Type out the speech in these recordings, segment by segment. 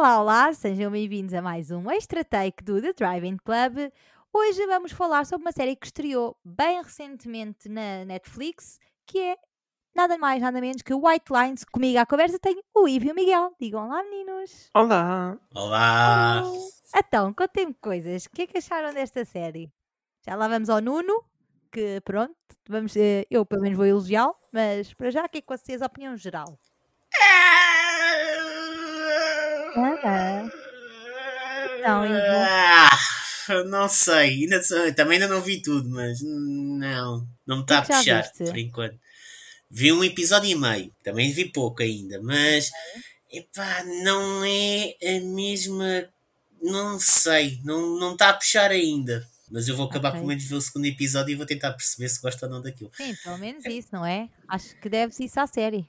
Olá, olá, sejam bem-vindos a mais um Extra Take do The Driving Club. Hoje vamos falar sobre uma série que estreou bem recentemente na Netflix, que é nada mais, nada menos que White Lines. Comigo à conversa tenho o Ivo e o Miguel. Digam lá, meninos. Olá! Olá! Então, contem-me coisas. O que é que acharam desta série? Já lá vamos ao Nuno, que pronto, vamos, eh, eu pelo menos vou elogiá-lo, mas para já, o que é que vocês, a opinião geral? Ah, Então. Ah, não sei, ainda, também ainda não vi tudo, mas não, não me está a já puxar viste? por enquanto. Vi um episódio e meio, também vi pouco ainda, mas epá, não é a mesma. Não sei, não, não está a puxar ainda. Mas eu vou acabar Ok. pelo menos ver o segundo episódio e vou tentar perceber se gosto ou não daquilo. Sim, pelo menos isso, não é? Acho que deve-se isso à série.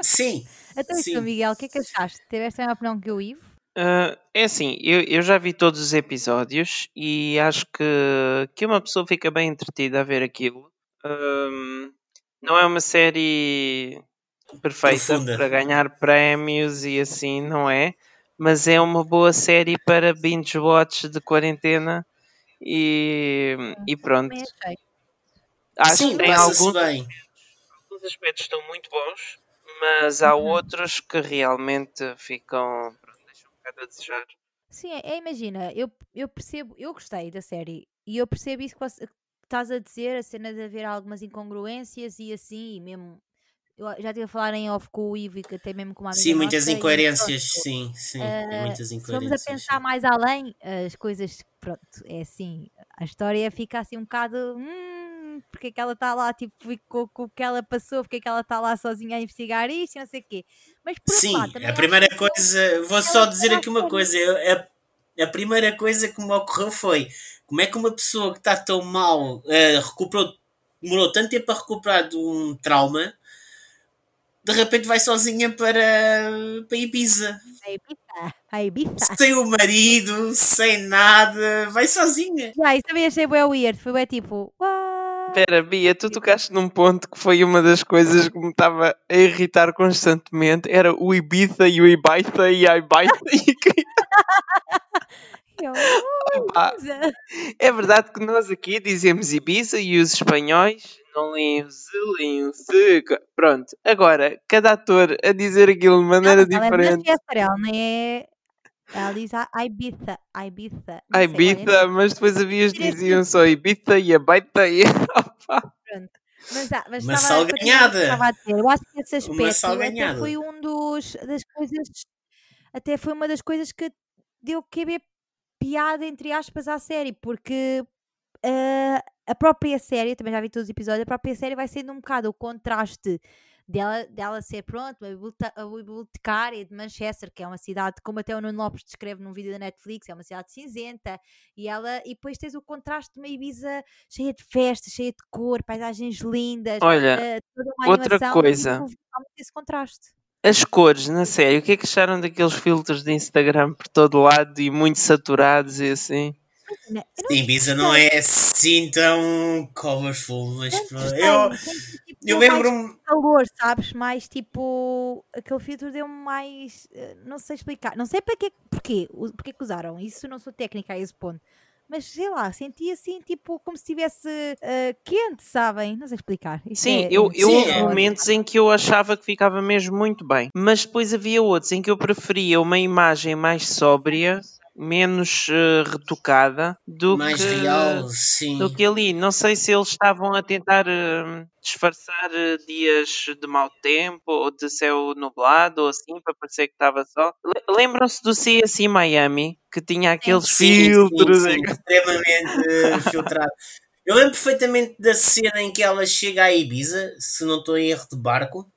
Sim, Então, isso, Sim. Miguel, o que é que achaste? Tiveste a mesma opinião que o Ivo? Ah, é assim, eu, eu já vi todos os episódios e acho que, que uma pessoa fica bem entretida a ver aquilo. Ahm, não é uma série perfeita Profunda. para ganhar prémios e assim, não é? Mas é uma boa série para binge watch de quarentena e, e pronto. Também achei. Acho sim, que tem alguns, bem. Aspectos estão muito bons, mas há Uhum. outros que realmente ficam. pronto, deixam um bocado a desejar. Sim, é, é, imagina, eu, eu percebo, eu gostei da série e eu percebo isso que estás a dizer, a cena de haver algumas incongruências e assim, e mesmo. Eu já estive a falar em off com o Ivo e que até mesmo com uma amiga Sim, muitas nossa, e incoerências, pronto, sim, sim, eh, muitas incoerências. a pensar sim. mais além, as coisas, pronto, é assim, a história fica assim um bocado. Hum, porque é que ela está lá, tipo, ficou com o que ela passou, porque é que ela está lá sozinha a investigar isto e não sei o quê. Mas por Sim, a primeira coisa, vou só dizer aqui uma coisa, a, a primeira coisa que me ocorreu foi como é que uma pessoa que está tão mal eh, recuperou, demorou tanto tempo a recuperar de um trauma, de repente vai sozinha para, para Ibiza, a Ibiza, a Ibiza. sem o marido, sem nada, vai sozinha. Isso também achei bem weird, foi bem tipo, "What?" Espera, Bia, tu tocaste num ponto que foi uma das coisas que me estava a irritar constantemente. Era o Ibiza e o Ibiza e a Ibiza. E que- Eu, "Uh, Opa, Ibiza." é verdade que nós aqui dizemos Ibiza e os espanhóis não o C. Pronto, agora, cada ator a dizer aquilo de Não, maneira ela é diferente. Manchester, ela nem é. Ela diz a a Ibiza, a Ibiza. A Não sei, Ibiza, mas depois havia diziam só Ibiza e a Baita e. Pronto. Mas, ah, mas Uma estava, continuando o que salganhada. estava a dizer. Eu acho que esse aspecto até foi um dos das coisas, até foi uma das coisas que deu que haver piada entre aspas à série, porque ah, a própria série, também já vi todos os episódios, a própria série vai sendo um bocado o contraste dela, dela ser pronto, a bibliotecária de Manchester, que é uma cidade, como até o Nuno Lopes descreve num vídeo da Netflix, é uma cidade cinzenta, e ela e depois tens o contraste de uma Ibiza cheia de festas, cheia de cor, paisagens lindas, Olha, eh, toda uma outra animação, coisa. esse contraste. As cores na série, o que é que acharam daqueles filtros de Instagram por todo lado e muito saturados e assim? Né, Eu não Ibiza não gostei, é assim tão colorful, mas Eu, tipo, eu lembro-me. calor, sabes? Mais tipo. Aquele filtro deu mais. eh, Não sei explicar. Não sei para quê, porquê, porquê que usaram. Isso não sou técnica a esse ponto. Mas sei lá, senti assim, tipo, como se estivesse eh, quente, sabem? Não sei explicar. Isto Sim, é, eu, é eu houve é. momentos em que eu achava que ficava mesmo muito bem, mas depois havia outros em que eu preferia uma imagem mais sóbria, menos eh, retocada do Mais que real, sim. do que ali. Não sei se eles estavam a tentar eh, disfarçar eh, dias de mau tempo ou de céu nublado ou assim para parecer que estava sol. Le- Lembram-se do CSI Miami que tinha aqueles Sim, sim, filtros? sim, extremamente eh, filtrado. Eu lembro perfeitamente da cena em que ela chega a Ibiza, se não estou em erro de barco,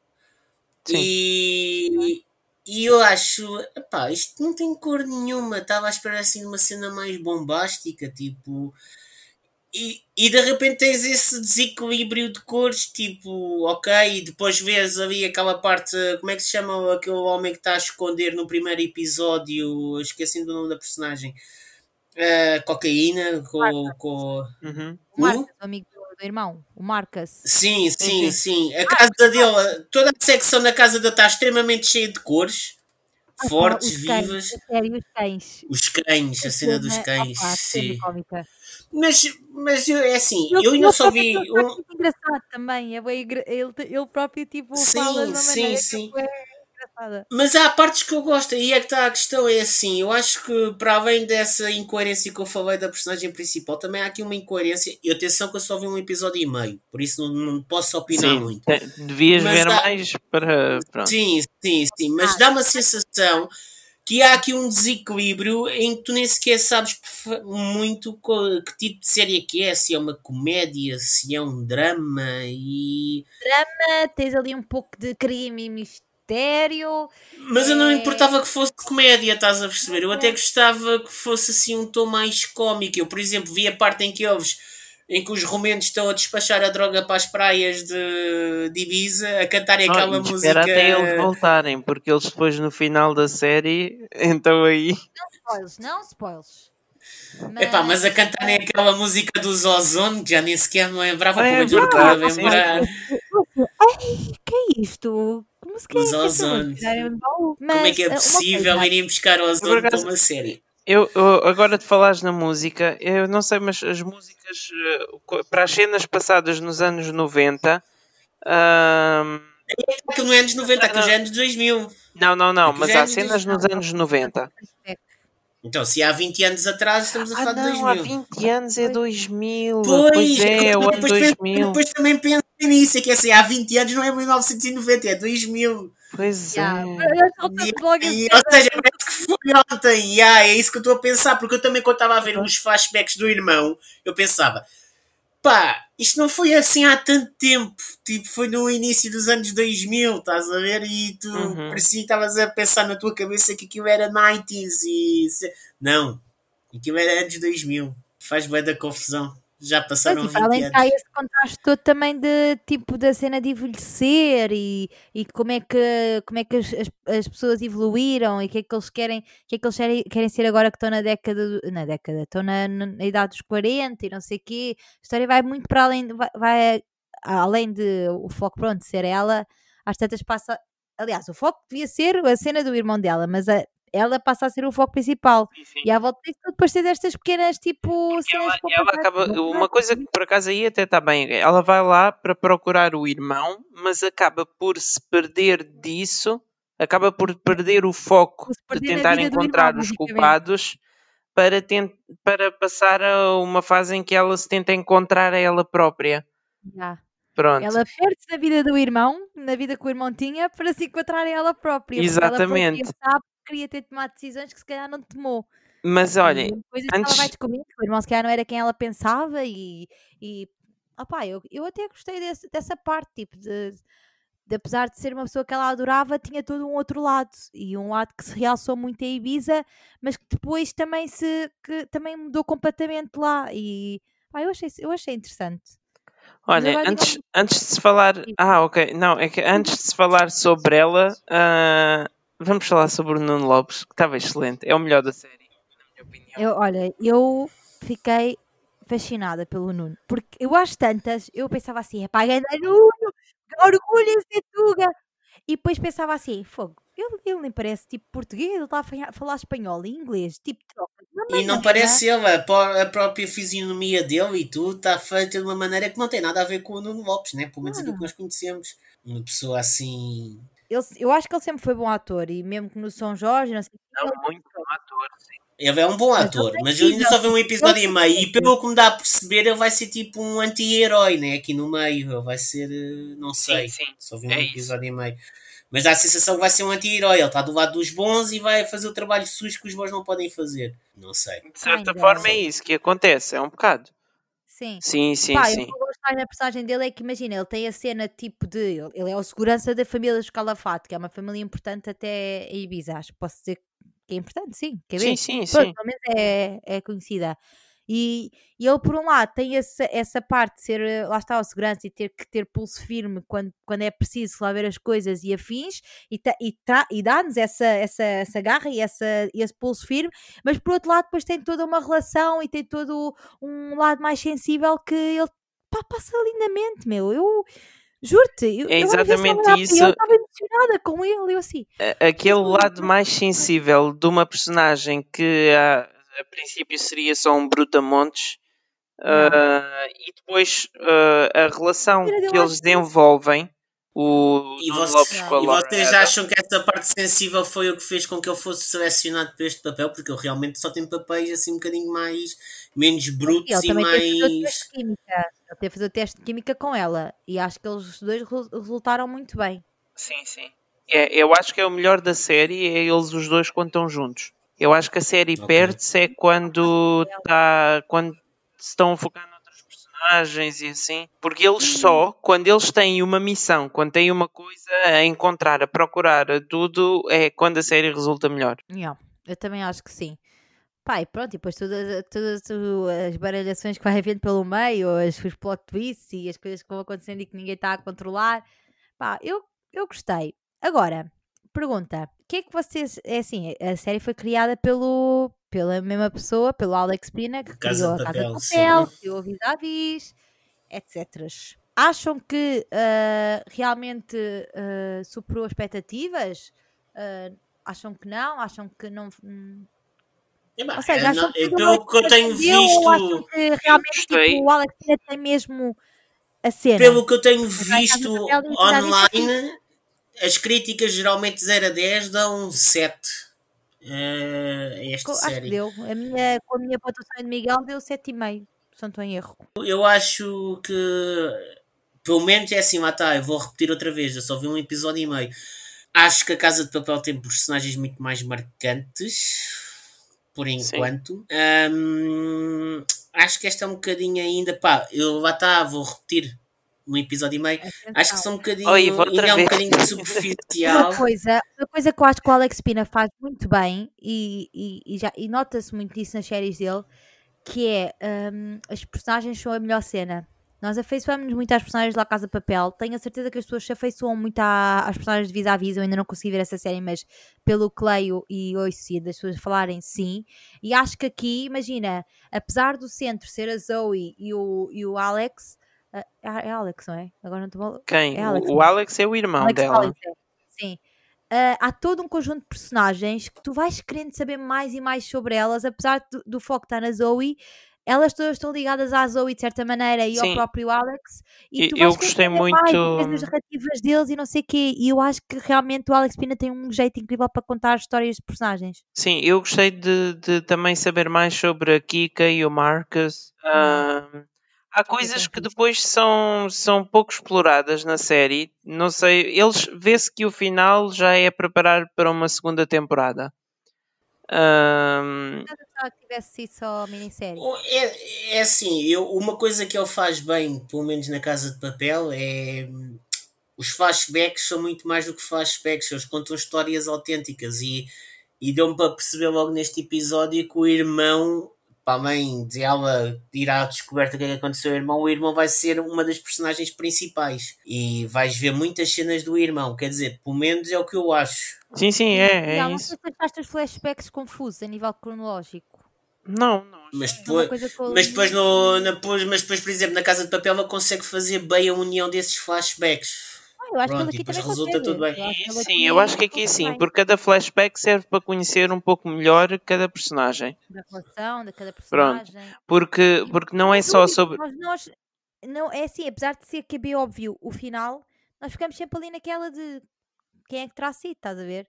Sim. e, e eu acho, epá, isto não tem cor nenhuma, estava à espera assim de uma cena mais bombástica, tipo, e, e de repente tens esse desequilíbrio de cores, tipo, ok, e depois vês ali aquela parte, como é que se chama aquele homem que está a esconder no primeiro episódio, esqueci do nome da personagem, Ah, cocaína, com, com Uhum. O Uh? O amigo do, irmão. O Marcus. Sim, sim, sim. sim. A casa dele, toda a secção da casa dele está extremamente cheia de cores. Ah, fortes, os cães, vivas. sério, os cães. Os cães, a cena dos cães, cena sim. Mas, mas eu- é assim, Ele, eu ainda só vi um muito engraçado também. É ele, ele próprio tipo, fala de Sim, uma sim, maneira sim. que é engraçada. Mas há partes que eu gosto, aí é que está a questão, é assim, eu acho que para além dessa incoerência que eu falei da personagem principal, também há aqui uma incoerência, e atenção que eu só vi um episódio e meio, por isso não, não posso opinar Sim, muito. devias Mas ver há- mais para. Pronto. Sim, sim, sim, mas Ah, dá-me a sensação que há aqui um desequilíbrio em que tu nem sequer sabes muito qual- que tipo de série é que é, se é uma comédia, se é um drama e... Ah, Tens ali um pouco de crime Mas eu não É. importava que fosse comédia, estás a perceber? Eu até gostava que fosse assim um tom mais cómico. Eu, por exemplo, vi a parte em que eles, em que os romenos estão a despachar a droga para as praias de, de Ibiza, a cantarem Ah, aquela música. espera até eles voltarem, porque eles depois no final da série, então aí. Spoilers, não spoilers. Epá, mas a cantarem aquela música dos Ozone, que já nem sequer me lembrava, É pelo menos não verdade, estou a lembrar. Ai, que é isto? Como se que é Os que esta Ozone. música? Como é Mas, que é ah, possível coisa, irem buscar Ozone para uma série? Eu, eu- agora de falares na música, eu não sei, mas as músicas eh, para as cenas passadas nos anos 90. ahm, Aquilo não é anos 90, aquilo já é anos 2000. não, não, não, mas é há anos cenas nos anos 90. Então, se há 20 anos atrás, estamos a Ah, falar de não, há 2000. 20 anos é 2000. Pois, Pois é, é o ano depois, penso- 2000. depois também penso nisso, é que assim, há 20 anos não é 1990, é 2000. Pois Já, é. logo E, a ou seja, parece que foi ontem, yeah, é isso que eu estou a pensar, porque eu também quando estava a ver uns flashbacks do irmão, eu pensava, pá, isto não foi assim há tanto tempo, tipo, foi no início dos anos 2000, estás a ver? E tu Uhum. parecia estavas a pensar na tua cabeça que aquilo era 90s e... Não, aquilo era anos 2000, faz bem da confusão, já passaram Mas, 20 tipo, além anos. esse contraste todo também de tipo da cena de envelhecer e, e como é que, como é que as, as, as pessoas evoluíram e o que é que eles querem, que é que eles querem, querem ser agora que estão na década, na década, estão na, na- na idade dos 40 e não sei o quê. A história vai muito para além, vai, vai além de o foco pronto ser ela, às tantas passa, aliás, o foco devia ser a cena do irmão dela, mas a, ela passa a ser o foco principal. Sim, sim. E à volta disso tudo depois tens estas pequenas tipo cenas ela, ela acaba, uma coisa que por acaso aí até está bem, ela vai lá para procurar o irmão, mas acaba por se perder disso, acaba por perder o foco de perder na tentar encontrar irmão, os culpados para, tent, para passar a uma fase em que ela se tenta encontrar a ela própria. Já. Pronto. Ela perde-se na vida do irmão, na vida que o irmão tinha, para se encontrar a ela própria. Ela Exatamente. sabe que queria ter tomado decisões que se calhar não tomou. Mas olhem, depois ela antes- vai descobrindo que o irmão se calhar não era quem ela pensava e. e opá, eu, eu até gostei desse- dessa parte, tipo, de, de apesar de ser uma pessoa que ela adorava, tinha todo um outro lado. E um lado que se realçou muito em Ibiza, mas que depois também se que também mudou completamente lá. E pá, eu, achei, eu achei interessante. Olha, antes, antes de se falar. Ah, ok. Não, é que antes de se falar sobre ela, ah, vamos falar sobre o Nuno Lopes, que estava excelente. É o melhor da série, na minha opinião. Eu, olha, eu fiquei fascinada pelo Nuno. Porque eu às tantas, eu pensava assim, epá, ganda Nuno, que orgulho em ser Tuga. E depois pensava assim, fogo, ele, ele nem parece tipo português, ele está a fa- falar espanhol e inglês, tipo troca. de E não parece ele, a própria fisionomia dele e tudo está feita de uma maneira que não tem nada a ver com o Nuno Lopes, né? pelo menos aquilo que nós conhecemos. Uma pessoa assim. Ele, eu acho que ele sempre foi bom ator e mesmo que no São Jorge, não sei Não, muito bom ator, sim. Ele é um bom Mas ator, é mas eu ainda só vi um episódio e meio. E pelo que me dá a perceber, ele vai ser tipo um anti-herói, né? Aqui no meio. Ele vai ser. eh, Não sei. Sim, sim. Só vi um É isso. episódio e meio. Mas dá a sensação que vai ser um anti-herói. Ele está do lado dos bons e vai fazer o trabalho sujo que os bons não podem fazer. Não sei. De certa Kinda. forma é isso que acontece, é um bocado. Sim. Sim, sim, Pá, sim. eu gostar na personagem dele é que imagina, ele tem a cena tipo de. Ele é o segurança da família dos Calafato, que é uma família importante até em Ibiza. Acho que posso dizer que é importante, sim. Quer ver? Sim, sim, Pronto, sim. pelo menos é, é conhecida. E, e ele, por um lado, tem essa, essa parte de ser, eh, lá está, o segurança e ter que ter pulso firme quando, quando é preciso lá ver as coisas e afins, e, ta- e, tra- e dá-nos essa, essa, essa garra e essa, e esse pulso firme, mas por outro lado, depois tem toda uma relação e tem todo um lado mais sensível que ele pá, passa lindamente, meu. Eu Juro-te, eu, É eu exatamente para isso. ele, estava emocionada com ele, eu assim, Aquele lado mais sensível de uma personagem que a, a princípio seria só um brutamontes ah, e depois ah, a relação que eles desenvolvem, o E, você- Lopes com a e vocês acham que essa parte sensível foi o que fez com que eu fosse selecionado para este papel? Porque eu realmente só tenho papéis assim um bocadinho mais menos brutos e mais. Que fazer o teste de química com ela. E acho que eles dois resu- resultaram muito bem. Sim, sim. É, eu acho que é o melhor da série, é eles os dois quando estão juntos. Eu acho que a série Ok. perde-se é quando, tá, quando se estão a focar noutros personagens e assim. Porque eles só, quando eles têm uma missão, quando têm uma coisa a encontrar, a procurar, a tudo, é quando a série resulta melhor. Yeah, eu também acho que sim. Pá, e pronto, e depois todas, todas as baralhações que vai havendo pelo meio, as, os plot twists e as coisas que vão acontecendo e que ninguém está a controlar. Pá, eu, eu gostei. Agora, pergunta: o que é que vocês. É assim, a série foi criada pelo, pela mesma pessoa, pelo Alex Pina, que Casa criou a Casa de. Papel, criou a etc. Acham que ah, realmente ah, superou as expectativas? Ah, acham que não? Acham que não. hum, Epá, ou seja, é, não- que é pelo que eu tenho visto, que realmente tipo, o Alex Pina tem mesmo a cena? pelo que eu tenho visto é online, as críticas geralmente 0 a 10 dão 7 eh, a esta Acho que série. deu. A minha, com a minha pontuação de Miguel deu 7,5, se não estou em erro. Eu acho que, pelo menos é assim, lá está, eu vou repetir outra vez, eu só vi um episódio e meio. Acho que a Casa de Papel tem personagens muito mais marcantes, por enquanto. Hum, acho que esta é um bocadinho ainda, pá, eu lá está, vou repetir um episódio e meio. Acho que são um bocadinho, ainda é um bocadinho superficial. Uma coisa, uma coisa que eu acho que o Alex Pina faz muito bem e, e, e já, e nota-se muito isso nas séries dele, que é hum, as personagens são a melhor cena. Nós afeiçoamos muito às personagens de La Casa de Papel. Tenho a certeza que as pessoas se afeiçoam muito à- às personagens de vis-a-vis. Eu ainda não consegui ver essa série, mas pelo que leio e ouço das pessoas falarem, sim. E acho que aqui, imagina, apesar do centro ser a Zoe e o, e o Alex, ah, é Alex, não é? Agora não estou Quem? É Alex, o, o Alex é o irmão Alex dela. Collins, é. Sim. Ah, há todo um conjunto de personagens que tu vais querendo saber mais e mais sobre elas, apesar do, do foco estar na Zoe, elas todas estão ligadas à Zoe de certa maneira e ao Sim. próprio Alex. E E- tu eu gostei muito- tens as narrativas deles e não sei o quê. E eu acho que realmente o Alex Pina tem um jeito incrível para contar histórias de personagens. Sim, eu gostei de, de também saber mais sobre a Kika e o Marcus. Ah, há coisas que depois são, são pouco exploradas na série. Não sei, eles vê-se que o final já é preparar para uma segunda temporada. Eu gostava que tivesse sido só minissérie. É, é assim, eu, uma coisa que ele faz bem, pelo menos na Casa de Papel, é os flashbacks são muito mais do que flashbacks, eles contam histórias autênticas e, e deu-me para perceber logo neste episódio que o irmão, para a mãe de ela ir à descoberta do que é que aconteceu ao irmão, o irmão vai ser uma das personagens principais e vais ver muitas cenas do irmão, quer dizer, pelo menos é o que eu acho. sim, sim, é, é não isso. se achaste os flashbacks confusos a nível cronológico. Não, não. Mas É depois, eu Mas depois, no, na, depois- mas depois, por exemplo, na Casa de Papel, ela consegue fazer bem a união desses flashbacks. Eu acho que Pronto, ele aqui também resulta consegue. tudo bem. Eu que Sim, eu acho que aqui sim, bem. porque cada flashback serve para conhecer um pouco melhor cada personagem. da relação, de cada Pronto. personagem. Porque, porque não é só sobre. Nós, nós- não, é assim, apesar de ser que é bem óbvio o final, nós ficamos sempre ali naquela de quem é que terá sido, estás a ver?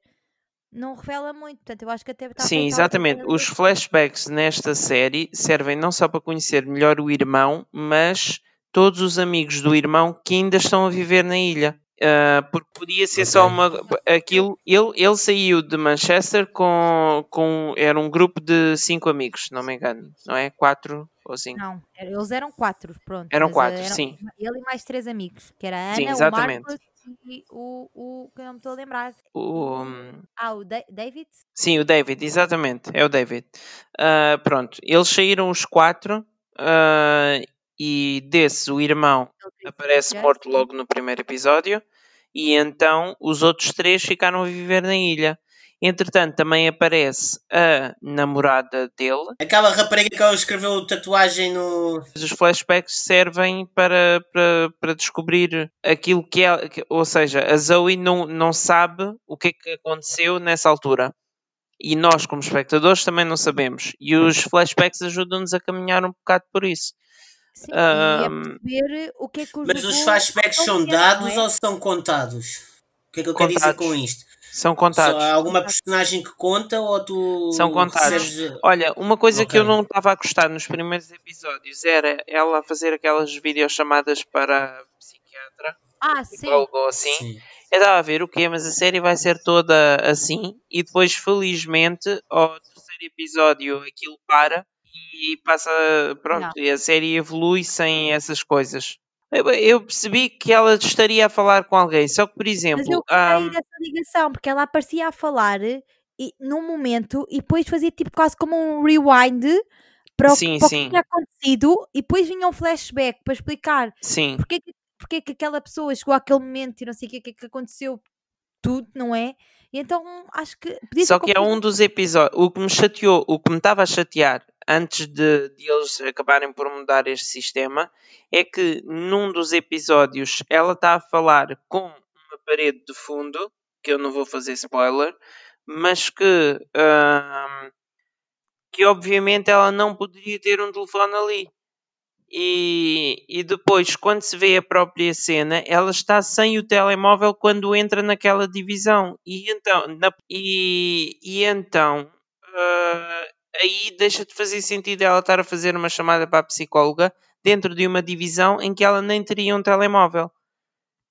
Não revela muito, portanto, eu acho que até está Sim, exatamente. Os flashbacks nesta série servem não só para conhecer melhor o irmão, mas todos os amigos do irmão que ainda estão a viver na ilha. Ah, porque podia ser só Ok. uma. Aquilo, ele, ele saiu de Manchester com, com. Era um grupo de cinco amigos, se não me engano, não é? Quatro ou cinco. Não, eles eram quatro, pronto. Eram quatro, eh, eram sim. Ele e mais três amigos, que era a Sim, Ana, o exatamente. Marcos e o, o que eu não me estou a lembrar. O, Ah, o Da- David? Sim, o David, exatamente, é o David. Ah, pronto, eles saíram os quatro ah, e desse o irmão aparece morto logo no primeiro episódio e então os outros três ficaram a viver na ilha. Entretanto, também aparece a namorada dele. Aquela rapariga que escreveu tatuagem no. Os flashbacks servem para, para, para descobrir aquilo que é. Ou seja, a Zoe não, não sabe o que é que aconteceu nessa altura. E nós, como espectadores, também não sabemos. E os flashbacks ajudam-nos a caminhar um bocado por isso. Sim, e a perceber o que é que os Mas os flashbacks são que é, dados é? ou são contados? O que é que eu quero dizer Contados. com isto? São Só contados. há alguma personagem que conta ou tu São contados. recebes- Olha, uma coisa que eu não estava a gostar nos primeiros episódios era ela fazer aquelas videochamadas para a psiquiatra, Ah, sim. ou assim. Sim. Eu estava a ver o quê, mas a série vai ser toda assim e depois, felizmente, ao terceiro episódio aquilo para e passa, pronto, Não. e a série evolui sem essas coisas. Eu, percebi que ela estaria a falar com alguém, só que, por Mas exemplo, eu gostei ahm, dessa ligação, porque ela aparecia a falar e, num momento e depois fazia tipo quase como um rewind para o, Sim, para o que sim. tinha acontecido e depois vinha um flashback para explicar sim, porque, é que- porque é que aquela pessoa chegou àquele momento e não sei o que, que, que aconteceu tudo, não é? E então acho que Só que é um dos episódios. O que me chateou, o que me estava a chatear antes de, de eles acabarem por mudar este sistema é que num dos episódios ela está a falar com uma parede de fundo, que eu não vou fazer spoiler, mas que, ahm, que obviamente ela não poderia ter um telefone ali. E, e depois, quando se vê a própria cena, ela está sem o telemóvel quando entra naquela divisão. E então, na- e, e então ah, aí deixa de fazer sentido ela estar a fazer uma chamada para a psicóloga dentro de uma divisão em que ela nem teria um telemóvel.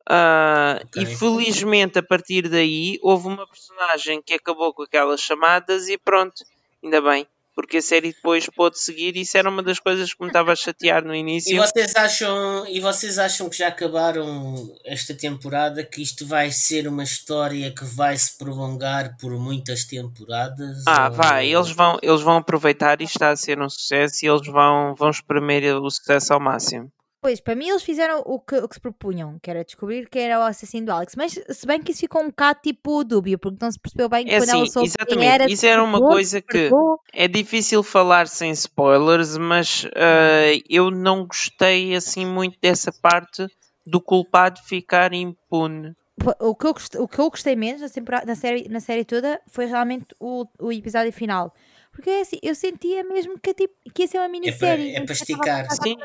Ah, Ok. E felizmente, a partir daí, houve uma personagem que acabou com aquelas chamadas e pronto, ainda bem. Porque a série depois pôde seguir e isso era uma das coisas que me estava a chatear no E início. vocês acham e vocês acham que já acabaram esta temporada que isto vai ser uma história que vai se prolongar por muitas temporadas? Ah, ou- vai, eles vão, eles vão aproveitar isto está a ser um sucesso e eles vão, vão espremer o sucesso ao máximo. Pois, para mim eles fizeram o que, o que se propunham, que era descobrir que era o assassino do Alex. Mas se bem que isso ficou um bocado tipo dúbio, porque não se percebeu bem É quando ela assim, soube quem exatamente, era. isso era uma coisa que é difícil falar sem spoilers, mas ah, eu não gostei assim muito dessa parte do culpado ficar impune. O que eu, gost- o que eu gostei menos na, na série, na série toda foi realmente o, o episódio final. Porque assim, eu sentia mesmo que, tipo, que ia ser uma minissérie. é em para que acabava esticar. Sim,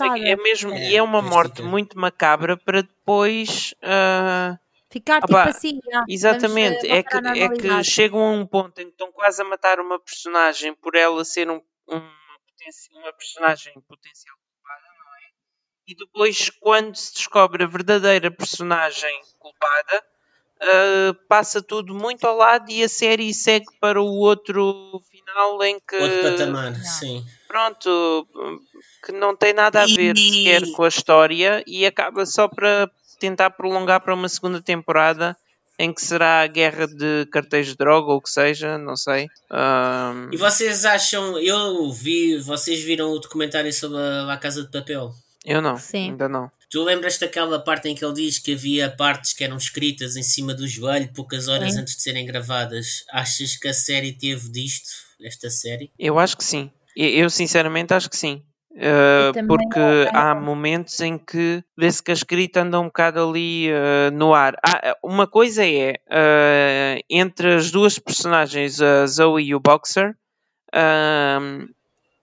não, é, é mesmo, É, e é uma para morte esticar. muito macabra para depois. ah, Ficar tipo Opá, assim, ah, vamos, Exatamente, é que, é que chegam a um ponto em que estão quase a matar uma personagem por ela ser um, um- uma personagem potencial culpada, não é? E depois, quando se descobre a verdadeira personagem culpada, ah, passa tudo muito ao lado e a série segue para o outro final em que, Outro patamar, Não. sim. pronto, que não tem nada a ver E- sequer com a história e acaba só para tentar prolongar para uma segunda temporada em que será a guerra de cartéis de droga ou o que seja, não sei. Ahm, E vocês acham, eu vi, vocês viram o documentário sobre a La Casa de Papel? eu não, Sim. ainda não. Tu lembras daquela parte em que ele diz que havia partes que eram escritas em cima do joelho poucas horas Sim. antes de serem gravadas? Achas que a série teve disto, esta série? Eu acho que sim. Eu sinceramente acho que sim. Uh, porque há momentos em que vê-se que a escrita anda um bocado ali uh, no ar. Ah, uma coisa é uh, entre as duas personagens, a Zoe e o Boxer, um,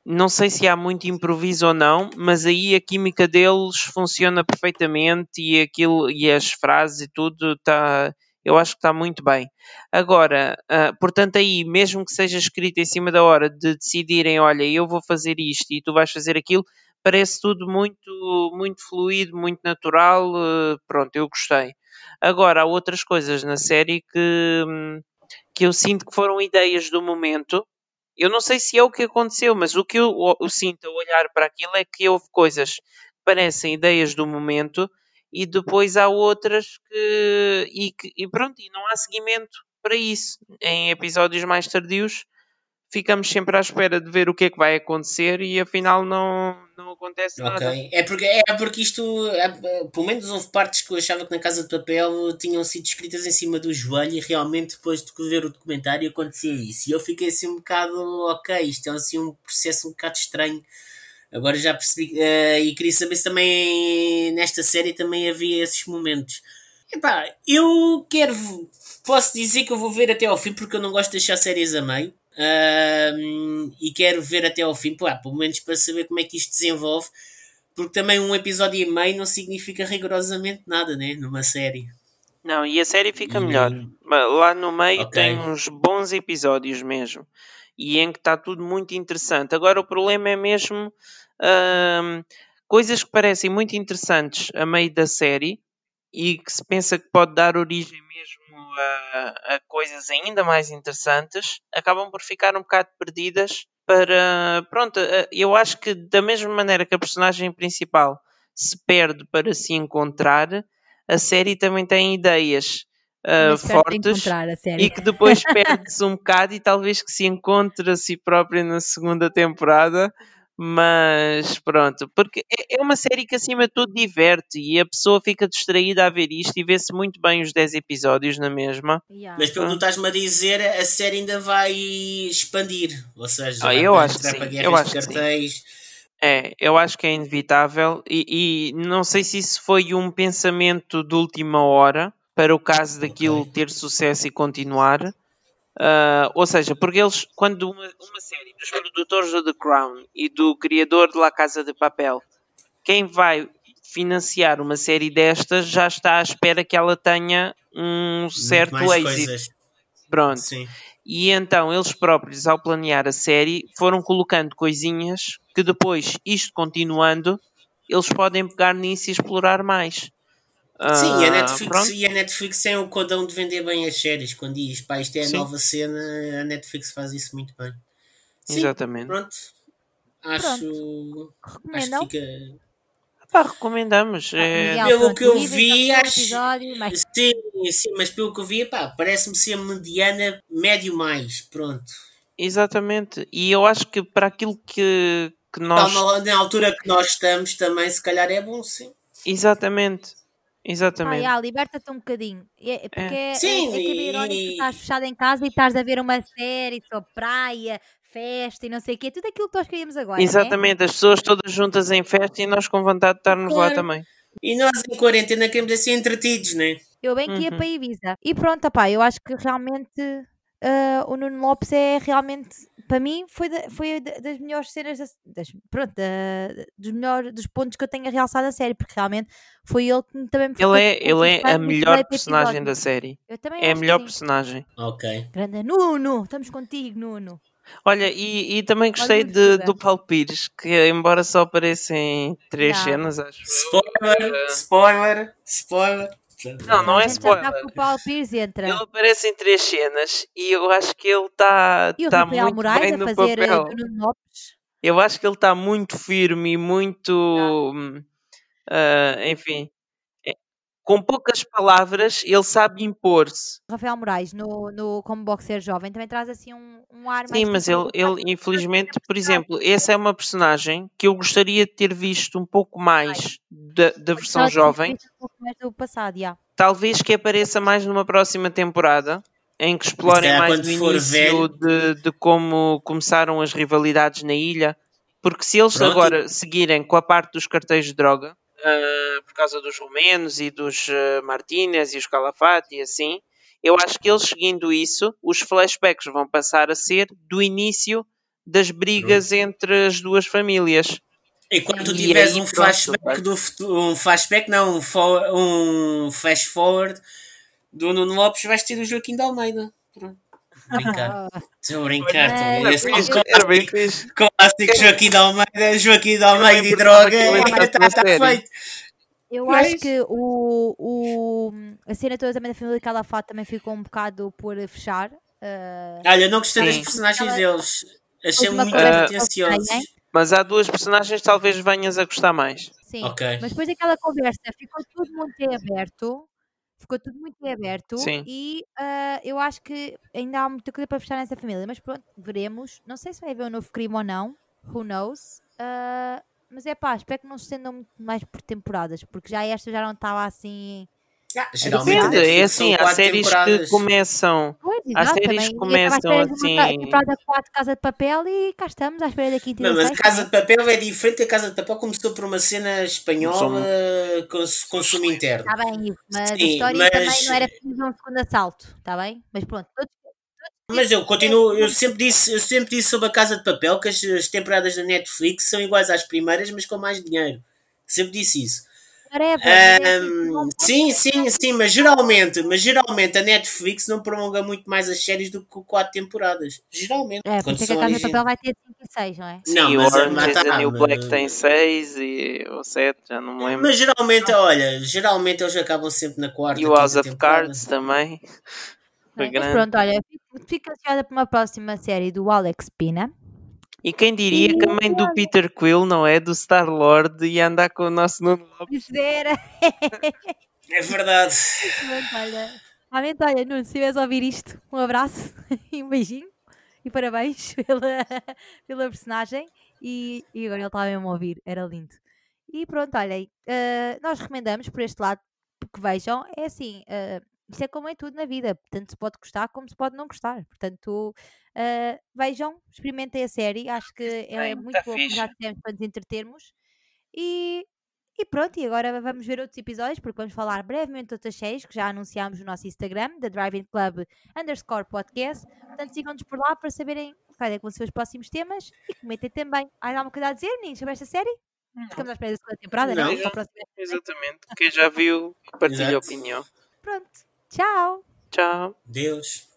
não sei se há muito improviso ou não, mas aí a química deles funciona perfeitamente e aquilo e as frases e tudo tá, eu acho que está muito bem. Agora, ah, portanto, aí, mesmo que seja escrito em cima da hora de decidirem, olha, eu vou fazer isto e tu vais fazer aquilo, parece tudo muito, muito fluido, muito natural. ah, pronto, eu gostei. Agora, há outras coisas na série que, hum, que eu sinto que foram ideias do momento. Eu não sei se é o que aconteceu, mas o que eu, eu sinto a olhar para aquilo é que houve coisas que parecem ideias do momento e depois há outras que e, que, e pronto, e não há seguimento para isso. Em episódios mais tardios ficamos sempre à espera de ver o que é que vai acontecer e afinal não, não acontece nada. Ok. É porque, é porque isto, é, pelo menos houve partes que eu achava que na Casa de Papel tinham sido escritas em cima do joelho e realmente depois de ver o documentário acontecia isso. E eu fiquei assim um bocado, ok, isto é assim um processo um bocado estranho. Agora já percebi uh, e queria saber se também nesta série também havia esses momentos. Epá, eu quero, posso dizer que eu vou ver até ao fim porque eu não gosto de deixar séries a meio. Um, e quero ver até ao fim, pá, pelo menos para saber como é que isto desenvolve, porque também um episódio e meio não significa rigorosamente nada, né? Numa série. Não, e a série fica e... melhor. Lá no meio okay. tem uns bons episódios mesmo. E em que está tudo muito interessante. Agora o problema é mesmo um, coisas que parecem muito interessantes a meio da série e que se pensa que pode dar origem mesmo a, a, coisas ainda mais interessantes, acabam por ficar um bocado perdidas para. Pronto, eh, eu acho que da mesma maneira que a personagem principal se perde para se encontrar, a série também tem ideias. Uh, fortes e que depois perde-se um bocado e talvez que se encontre a si própria na segunda temporada mas pronto, porque é, é uma série que acima de tudo diverte e a pessoa fica distraída a ver isto e vê-se muito bem os 10 episódios na mesma. Yeah. Mas pelo que tu estás-me a dizer, a série ainda vai expandir, ou seja, ah, eu acho que sim. eu acho cartéis. É, eu acho que é inevitável e, e, não sei se isso foi um pensamento de última hora para o caso daquilo okay. ter sucesso e continuar Uh, ou seja, porque eles, quando uma, uma série dos produtores do The Crown e do criador de La Casa de Papel, quem vai financiar uma série destas já está à espera que ela tenha um certo êxito. Coisas. Pronto. Sim. E então eles próprios, ao planear a série, foram colocando coisinhas que depois, isto continuando, eles podem pegar nisso e explorar mais. Sim, e a, ah, Netflix, e a Netflix tem o codão de vender bem as séries. Quando diz, pá, isto é a Sim. nova cena, a Netflix faz isso muito bem. Sim, Exatamente. Pronto. Acho, pronto. acho que fica. Pá, recomendamos. Ah, é... Pelo que eu vi, acho. Episódio, mas... Sim, sim, mas pelo que eu vi, pá, parece-me ser mediana, médio mais. Pronto. Exatamente. E eu acho que para aquilo que, que nós. Na altura que nós estamos, também, se calhar é bom, sim. Exatamente. Exatamente. Ah, liberta-te um bocadinho. É, é porque é, é, Sim, é, é que irónico tu estás fechado em casa e estás a ver uma série sobre praia, festa e não sei o quê, tudo aquilo que nós queríamos agora. Exatamente, as pessoas todas juntas em festa e nós com vontade de estarmos claro. lá também. E nós em quarentena queremos assim entretidos, né? Eu bem que ia uhum. para Ibiza. E pronto, opá, eu acho que realmente uh, o Nuno Lopes é realmente para mim foi, de, foi das melhores cenas das, pronto, da, dos melhores dos pontos que eu tenho a realçar da série, porque realmente foi ele que também me Ele é, ele é a melhor personagem da série. é a melhor personagem. Ok. Grande Nuno, estamos contigo, Nuno. Olha, e, e também gostei de, do Paulo Pires, que embora só apareça em três cenas, acho. Spoiler, spoiler, spoiler. Não, não é spoiler. o Paulo Pires entra. Ele aparece em três cenas e eu acho que ele está tá muito Moraes bem no fazer eh, papel. Eu acho que ele está muito firme e muito. Uh, enfim. É, com poucas palavras, ele sabe impor-se. Rafael Moraes, no, no, como boxer jovem, também traz assim um, um ar Sim, mas tipo ele, ele infelizmente, por exemplo, essa é uma personagem que eu gostaria de ter visto um pouco mais da, da versão jovem. Um pouco mais do passado, yeah. Talvez que apareça mais numa próxima temporada, em que explorem mais o início de, de, como começaram as rivalidades na ilha. Porque se eles Pronto. agora seguirem com a parte dos cartéis de droga, uh, por causa dos romenos e dos uh, Martínez e os Calafate e assim, eu acho que eles seguindo isso, os flashbacks vão passar a ser do início das brigas Pronto. entre as duas famílias. E quando tu tiveres um flashback do futuro, um flashback, não, um, for, um flash forward do Nuno Lopes, vais ter o Joaquim de Almeida. Pronto. Brincar. Estou a brincar. É, Esse era bem fixe. Clássico Joaquim de Almeida, Joaquim de Almeida e droga. Está tá feito. Eu Mas... acho que o, o, a cena toda também da família Calafate também ficou um bocado por fechar. Uh... Olha, não gostei das personagens deles. Achei muito uh, pretenciosos. Mas há duas personagens que talvez venhas a gostar mais. Sim. Okay. Mas depois daquela conversa ficou tudo muito aberto. Ficou tudo muito aberto Sim. e ah, eu acho que ainda há muita coisa para fechar nessa família, mas pronto, veremos. Não sei se vai haver um novo crime ou não, who knows. Ah, mas é pá, espero que não se estendam muito mais por temporadas, porque já esta já não estava assim. Geralmente a Depende, é assim, há séries que começam. Pois, Há séries também. que começam uma assim- temporada 4 de Casa de Papel e cá estamos à espera da quinta Não, mas a Casa de Papel é diferente. A Casa de Papel começou por uma cena espanhola com consumo interno. Está bem, mas a Sim, história mas- também não era preciso um segundo assalto, está bem? Mas pronto, todos Mas eu continuo, eu sempre disse, eu sempre disse sobre a Casa de Papel que as, as temporadas da Netflix são iguais às primeiras, mas com mais dinheiro. Sempre disse isso. Whatever, é Ahm, não pode sim, sim, sim, mas geralmente, mas geralmente a Netflix não prolonga muito mais as séries do que quatro temporadas. Geralmente. É, por quando isso é que a Casa de Papel vai ter 5 e 6, não é? Não, e o Orange mas tá, the New Black tem 6 e, ou 7, já não me lembro. Mas geralmente, olha, geralmente eles acabam sempre na quarta. E o House of. Cards também. Mas grande. pronto, olha, fico, ansiosa por uma próxima série do Alex Pina. E quem diria que a mãe do Peter Quill, não é? Do Star Lord, ia andar com o nosso Nuno Lopes. Era. É verdade. Olha. Realmente, olha, Nuno, se estiveres a ouvir isto, um abraço e um beijinho. E parabéns pela, pela personagem. E, e agora ele estava mesmo a ouvir, era lindo. E pronto, olhem, eh, nós recomendamos por este lado que vejam. É assim, eh, isto é como é tudo na vida. Tanto se pode gostar como se pode não gostar. Portanto, eh, vejam, experimentem a série. Acho que é Bem, muito boa, já tivemos para nos entretermos. E, e pronto, e agora vamos ver outros episódios, porque vamos falar brevemente de outras séries que já anunciámos no nosso Instagram, da Driving Club underscore podcast. Portanto, sigam-nos por lá para saberem quais é que vão ser os próximos temas e comentem também. Há alguma coisa a dizer, meninos, sobre esta série? Ficamos à espera da segunda temporada, não? Não. Para a próxima. Exatamente. Quem já viu, partilha a opinião. Pronto. Tchau! Tchau. Deus.